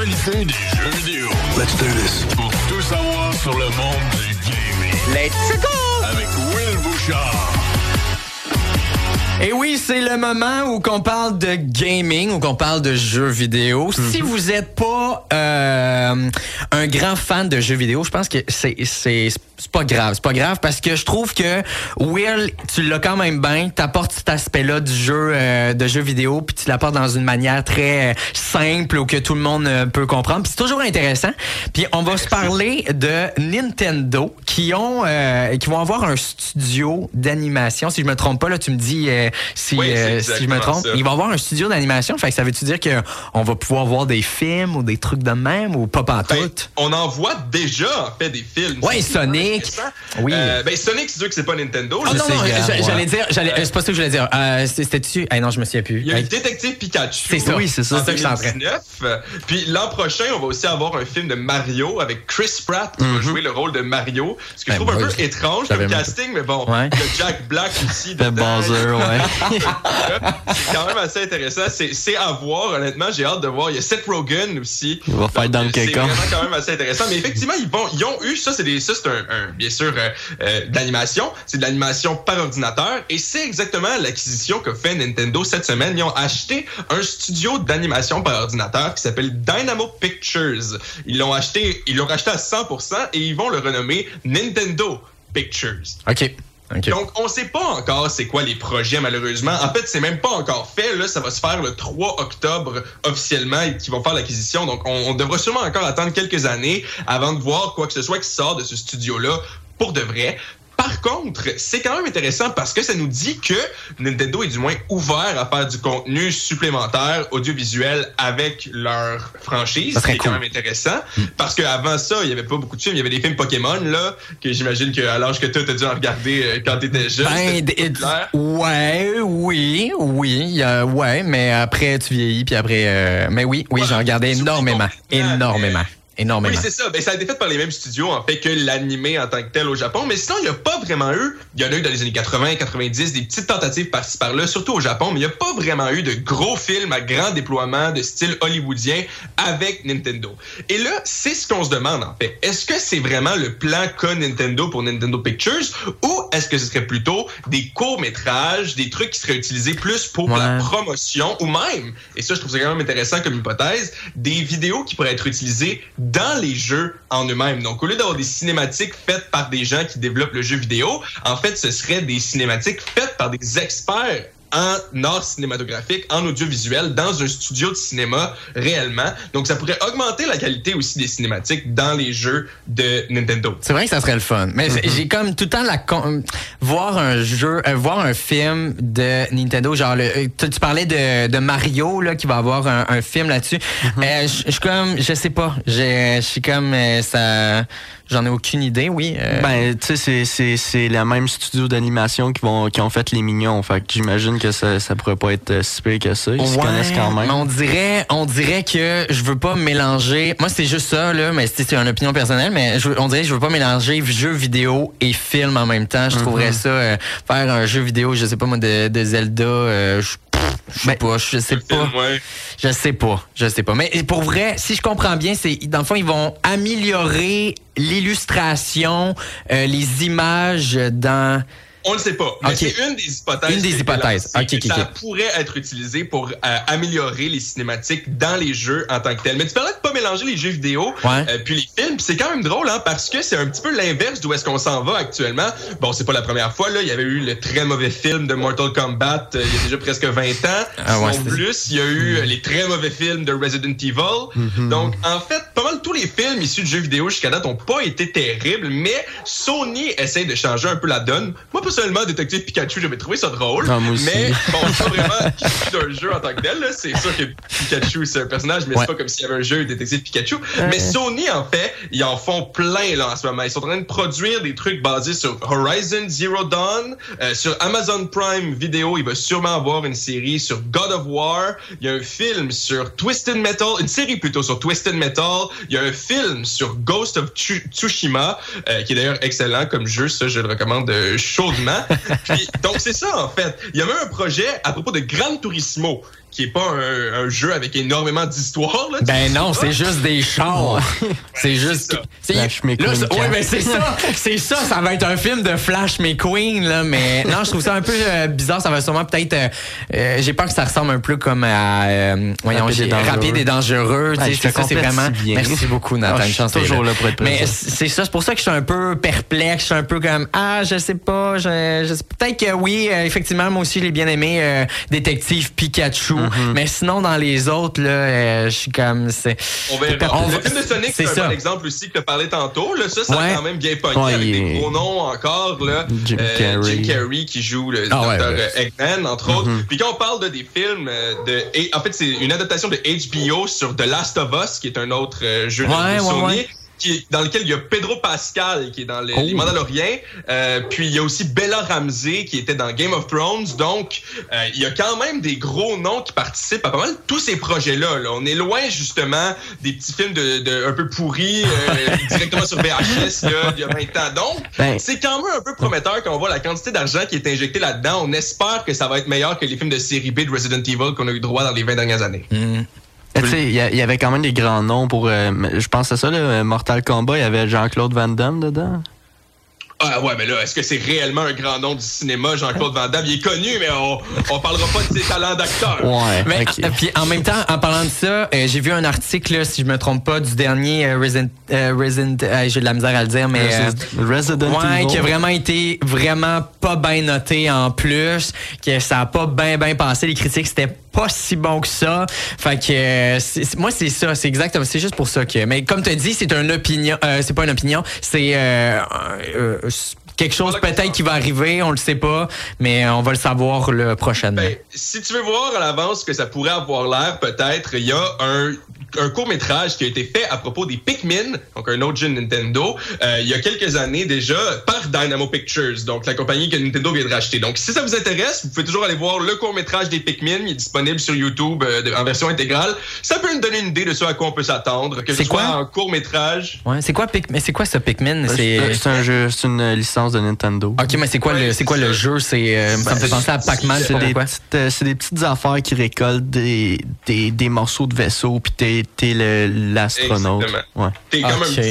l'actualité des jeux vidéo. Let's do this. Pour tout savoir sur le monde du gaming. Let's go! Avec Will Bouchard. Et oui, c'est le moment où qu'on parle de gaming, où qu'on parle de jeux vidéo. Si vous êtes pas euh, un grand fan de jeux vidéo, je pense que c'est c'est c'est pas grave, c'est pas grave parce que je trouve que Will, tu l'as quand même bien, t'apportes cet aspect-là du jeu euh, de jeux vidéo, puis tu l'apportes dans une manière très euh, simple ou que tout le monde euh, peut comprendre. Puis c'est toujours intéressant. Puis on va se parler de Nintendo qui ont euh, qui vont avoir un studio d'animation. Si je me trompe pas là, tu me dis euh, si Oui, c'est euh, si je me trompe. ça. Ils vont avoir un studio d'animation. Fait que ça veut-tu dire que on va pouvoir voir des films ou des trucs de même ou pas Ben, pantoute? on en voit déjà en fait des films. Ouais, Sonic. Oui. Euh, ben Sonic, c'est sûr que c'est pas Nintendo. Ah non, non, j'a- j'allais dire, j'allais, euh, c'est pas ça que je voulais dire. C'est- C'était-tu? Ah non, je me souviens plus. Il y a eu Détective Pikachu. C'est ça. Oui, c'est ça. C'est ça que je suis en train. 2019. Puis l'an prochain, on va aussi avoir un film de Mario avec Chris Pratt qui va jouer le rôle de Mario. Ce que je Ben, trouve un peu étrange comme casting, mais bon, il y a Jack Black aussi. Dedans. buzzer, ouais. C'est quand même assez intéressant. C'est à voir, honnêtement. J'ai hâte de voir. Il y a Seth Rogen aussi. Il va faire Donkey C'est vraiment quand même assez intéressant. Mais effectivement, ils, vont, ils ont eu, ça c'est des- ça, c'est un, un- bien sûr euh, euh, de l'animation. C'est de l'animation par ordinateur. Et c'est exactement l'acquisition que fait Nintendo cette semaine. Ils ont acheté un studio d'animation par ordinateur qui s'appelle Dynamo Pictures. Ils l'ont acheté, ils l'ont racheté à 100% et ils vont le renommer Nintendo Pictures. OK. Donc, on sait pas encore c'est quoi les projets, malheureusement. En fait, c'est même pas encore fait. Là, ça va se faire le 3 octobre officiellement et qu'ils vont faire l'acquisition. Donc, on, on devra sûrement encore attendre quelques années avant de voir quoi que ce soit qui sort de ce studio-là pour de vrai. Par contre, c'est quand même intéressant parce que ça nous dit que Nintendo est du moins ouvert à faire du contenu supplémentaire audiovisuel avec leur franchise. C'est quand cool. même intéressant parce qu'avant ça, il y avait pas beaucoup de films. Il y avait des films Pokémon là que j'imagine qu'à l'âge que toi t'as dû en regarder euh, quand t'étais jeune. Ben, ouais, oui, oui, euh, ouais, mais après tu vieillis, puis après, euh, mais oui, oui, Ouais, j'en regardais énormément, énormément, énormément. Oui, c'est ça. Ben, ça a été fait par les mêmes studios, en fait, que l'animé en tant que tel au Japon. Mais sinon, il n'y a pas vraiment eu. Il y en a eu dans les années 80, 90, des petites tentatives par-ci par-là, surtout au Japon, mais il n'y a pas vraiment eu de gros films à grand déploiement de style hollywoodien avec Nintendo. Et là, c'est ce qu'on se demande, en fait. Est-ce que c'est vraiment le plan qu'a Nintendo pour Nintendo Pictures ou est-ce que ce serait plutôt des courts-métrages, des trucs qui seraient utilisés plus pour Ouais. la promotion ou même, et ça, je trouve ça quand même intéressant comme hypothèse, des vidéos qui pourraient être utilisées dans les jeux en eux-mêmes. Donc, au lieu d'avoir des cinématiques faites par des gens qui développent le jeu vidéo, en fait, ce seraient des cinématiques faites par des experts en art cinématographique, en audiovisuel, dans un studio de cinéma réellement. Donc, ça pourrait augmenter la qualité aussi des cinématiques dans les jeux de Nintendo. C'est vrai que ça serait le fun. Mais Mm-hmm. j'ai comme tout le temps la con- voir un jeu, euh, voir un film de Nintendo, genre le, euh, tu, tu parlais de, de Mario là qui va avoir un, un film là-dessus. Mm-hmm. Euh, Je suis comme, je sais pas, je suis comme euh, ça, j'en ai aucune idée. Oui. euh, Ben, tu sais, c'est- c'est c'est le même studio d'animation qui vont qui ont fait les mignons. Fait que j'imagine que ça, ça pourrait pas être euh, si pire que ça. Ils se connaissent quand mais même. on dirait, on dirait que je veux pas mélanger. Moi, c'est juste ça là, mais c'est c'est une opinion personnelle. Mais je, on dirait que je veux pas mélanger jeu vidéo et film en même temps. Je Mm-hmm. trouverais ça euh, faire un jeu vidéo, je sais pas moi, de, de Zelda. euh, je je sais Ben, pas, je sais pas. film, ouais. Je sais pas, je sais pas. Mais pour vrai, si je comprends bien, c'est dans le fond ils vont améliorer l'illustration, euh, les images dans. On le sait pas, mais Ok. c'est une des hypothèses. Une des hypothèses. lancée, Ok, que ok, ça pourrait être utilisé pour euh, améliorer les cinématiques dans les jeux en tant que tel. Mais tu parlais de pas mélanger les jeux vidéo Ouais. euh, puis les films. Puis c'est quand même drôle, hein, parce que c'est un petit peu l'inverse d'où est-ce qu'on s'en va actuellement. Bon, c'est pas la première fois. Là, il y avait eu le très mauvais film de Mortal Kombat euh, il y a déjà presque 20 ans. Ah ouais, c'était- plus, il y a eu euh, les très mauvais films de Resident Evil. Donc, en fait, pas mal tous les films issus de jeux vidéo jusqu'à date ont pas été terribles, mais Sony essaie de changer un peu la donne. Moi, personnellement, Détective Pikachu, j'avais trouvé ça drôle. Ah, moi aussi. Mais bon, c'est pas vraiment d'un jeu en tant que tel. là. C'est sûr que Pikachu, c'est un personnage, mais Ouais. c'est pas comme s'il y avait un jeu Détective Pikachu. Mais Sony, en fait, ils en font plein là en ce moment. Ils sont en train de produire des trucs basés sur Horizon Zero Dawn, euh, sur Amazon Prime Video. Il va sûrement avoir une série sur God of War. Il y a un film sur Twisted Metal, une série plutôt sur Twisted Metal. Il y a un film sur Ghost of Tsu- Tsushima, euh, qui est d'ailleurs excellent comme jeu. Ça, je le recommande euh, chaudement. Puis, donc, c'est ça, en fait. Il y a même un projet à propos de Gran Turismo, qui est pas un, un jeu avec énormément d'histoire. Ben non, c'est juste des chars. c'est juste. c'est ça. c'est- Flash McQueen là, quatre. ouais, ben c'est ça. C'est ça, ça va être un film de Flash McQueen, là. Mais non, je trouve ça un peu euh, bizarre. Ça va sûrement peut-être. euh, euh, J'ai peur que ça ressemble un peu comme à. euh, voyons, Rapide et rapide et dangereux. c'est te ça, c'est vraiment. si bien. Merci beaucoup, Nathan. Je Une suis toujours là pour être Mais c'est ça, c'est pour ça que je suis un peu perplexe. Je suis un peu comme ah, je sais pas. Je, peut-être que oui, euh, effectivement, moi aussi, j'ai bien aimé euh, Détective Pikachu. Mm-hmm. Mais sinon, dans les autres, là, euh, je suis comme c'est. On verra. On le va- film de Sonic, c'est c'est un ça. bon exemple aussi que tu as parlé tantôt. Là, ça, ça Ouais. a quand même bien pogné Ouais, avec il des gros noms encore. Là. Jim Carrey. Jim Carrey qui joue le Ah docteur ouais. Eggman, entre autres. Puis quand on parle de des films, euh, de, et, en fait, c'est une adaptation de HBO sur The Last of Us, qui est un autre euh, jeu de- Ouais, de, ouais, Sony. Ouais. Qui est, dans lequel il y a Pedro Pascal qui est dans les, Oh. les Mandaloriens, Euh, puis il y a aussi Bella Ramsey qui était dans Game of Thrones. Donc euh, il y a quand même des gros noms qui participent à pas mal tous ces projets-là. là. On est loin justement des petits films de, de un peu pourris euh, directement sur VHS là, il y a 20 ans. Donc Ben- c'est quand même un peu prometteur quand on voit la quantité d'argent qui est injecté là-dedans. On espère que ça va être meilleur que les films de série B de Resident Evil qu'on a eu droit dans les 20 dernières années. Hmm. Tu sais, il y, avait quand même des grands noms pour. euh, je pense à ça, là, Mortal Kombat, il y avait Jean-Claude Van Damme dedans. Ah ouais, mais là, est-ce que c'est réellement un grand nom du cinéma, Jean-Claude Van Damme? Il est connu, mais on, on parlera pas de ses talents d'acteur. Ouais. Mais, euh, puis en même temps, en parlant de ça, euh, j'ai vu un article, là, si je me trompe pas, du dernier euh, Resident, euh, Resident euh, j'ai de la misère à le dire, mais euh, Resident ouais, Evil. qui a vraiment été vraiment pas bien noté en plus, que ça a pas bien bien passé. Les critiques c'était pas si bon que ça. Fait que euh, moi c'est ça, c'est exactement, c'est juste pour ça que. Mais comme tu dit, c'est une opinion, euh, c'est pas une opinion, c'est euh, euh, c'est quelque chose peut-être qui va arriver, on le sait pas, mais on va le savoir le prochainement. Ben, si tu veux voir à l'avance que ça pourrait avoir l'air, peut-être, il y a un, un court-métrage qui a été fait à propos des Pikmin, donc un autre jeu Nintendo, euh, il y a quelques années déjà, par Dynamo Pictures, donc la compagnie que Nintendo vient de racheter. Donc, si ça vous intéresse, vous pouvez toujours aller voir le court-métrage des Pikmin, il est disponible sur YouTube euh, de- en version intégrale. Ça peut nous donner une idée de ce à quoi on peut s'attendre, que ce soit quoi? un court-métrage. Ouais, c'est quoi mais c'est quoi ce Pikmin? C'est C'est un jeu, c'est une licence de Nintendo. OK, mais c'est quoi Ouais, le c'est quoi le jeu? C'est euh, ça me fait penser à Pac-Man, C'est des, petites, euh, c'est des petites affaires qui récoltent des, des, des morceaux de vaisseau, puis t'es, l'astronaute. Exactement. Ouais. T'es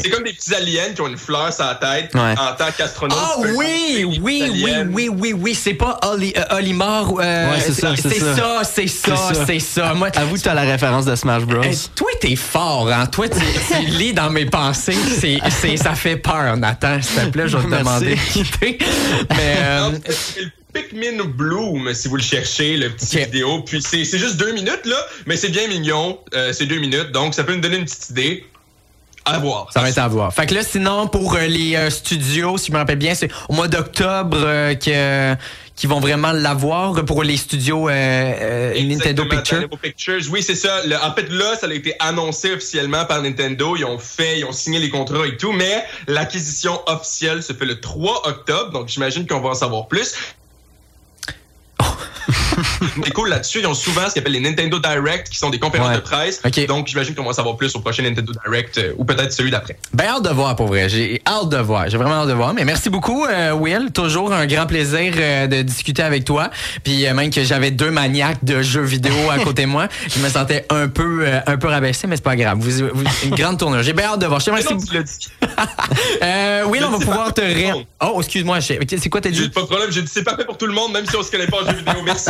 comme des petits aliens qui ont une fleur sur la tête Ouais. en tant qu'astronaute. Ah oui, oui, oui, oui, oui, oui, c'est pas Oli, euh, Olimar ou euh, Ouais, c'est ça, c'est ça. c'est ça, C'est ça. c'est ça. Moi, Avoue que t'as la référence de Smash Bros. Hey, toi, t'es fort, hein? Toi, tu, tu lis dans mes pensées. C'est, c'est, ça fait peur, Nathan. S'il te plaît, je vais te demander de quitter. Mais, euh, Non, Pikmin Bloom, si vous le cherchez, le petit vidéo. Puis c'est c'est juste deux minutes, là, mais c'est bien mignon. Euh, c'est deux minutes, donc ça peut nous donner une petite idée. À voir. ça va être à voir. Fait que là, sinon, pour euh, les euh, studios, si je me rappelle bien, c'est au mois d'octobre que, qui vont vraiment l'avoir pour les studios euh, Nintendo Pictures. Pictures. Oui, c'est ça. Le- en fait, là, ça a été annoncé officiellement par Nintendo. Ils ont fait, ils ont signé les contrats et tout, mais l'acquisition officielle se fait le 3 octobre, donc j'imagine qu'on va en savoir plus. C'est cool là-dessus. Ils ont souvent ce qu'ils appellent les Nintendo Direct, qui sont des conférences Ouais. de presse. Ok. Donc, j'imagine qu'on va en savoir plus au prochain Nintendo Direct euh, ou peut-être celui d'après. Ben, hâte de voir, pour vrai. J'ai hâte de voir. J'ai vraiment hâte de voir. Mais merci beaucoup, euh, Will. Toujours un grand plaisir euh, de discuter avec toi. Puis même que j'avais deux maniaques de jeux vidéo à côté de moi, je me sentais un peu, un peu rabaissé, mais c'est pas grave. Vous, vous- une grande tournure. J'ai bien hâte de voir. Je te remercie Will, on va pouvoir te ré... Oh, excuse-moi. C'est quoi t'as dit? pas de problème. J'ai dit c'est parfait pour tout le monde, même si on se connaît pas en jeu vidéo. Merci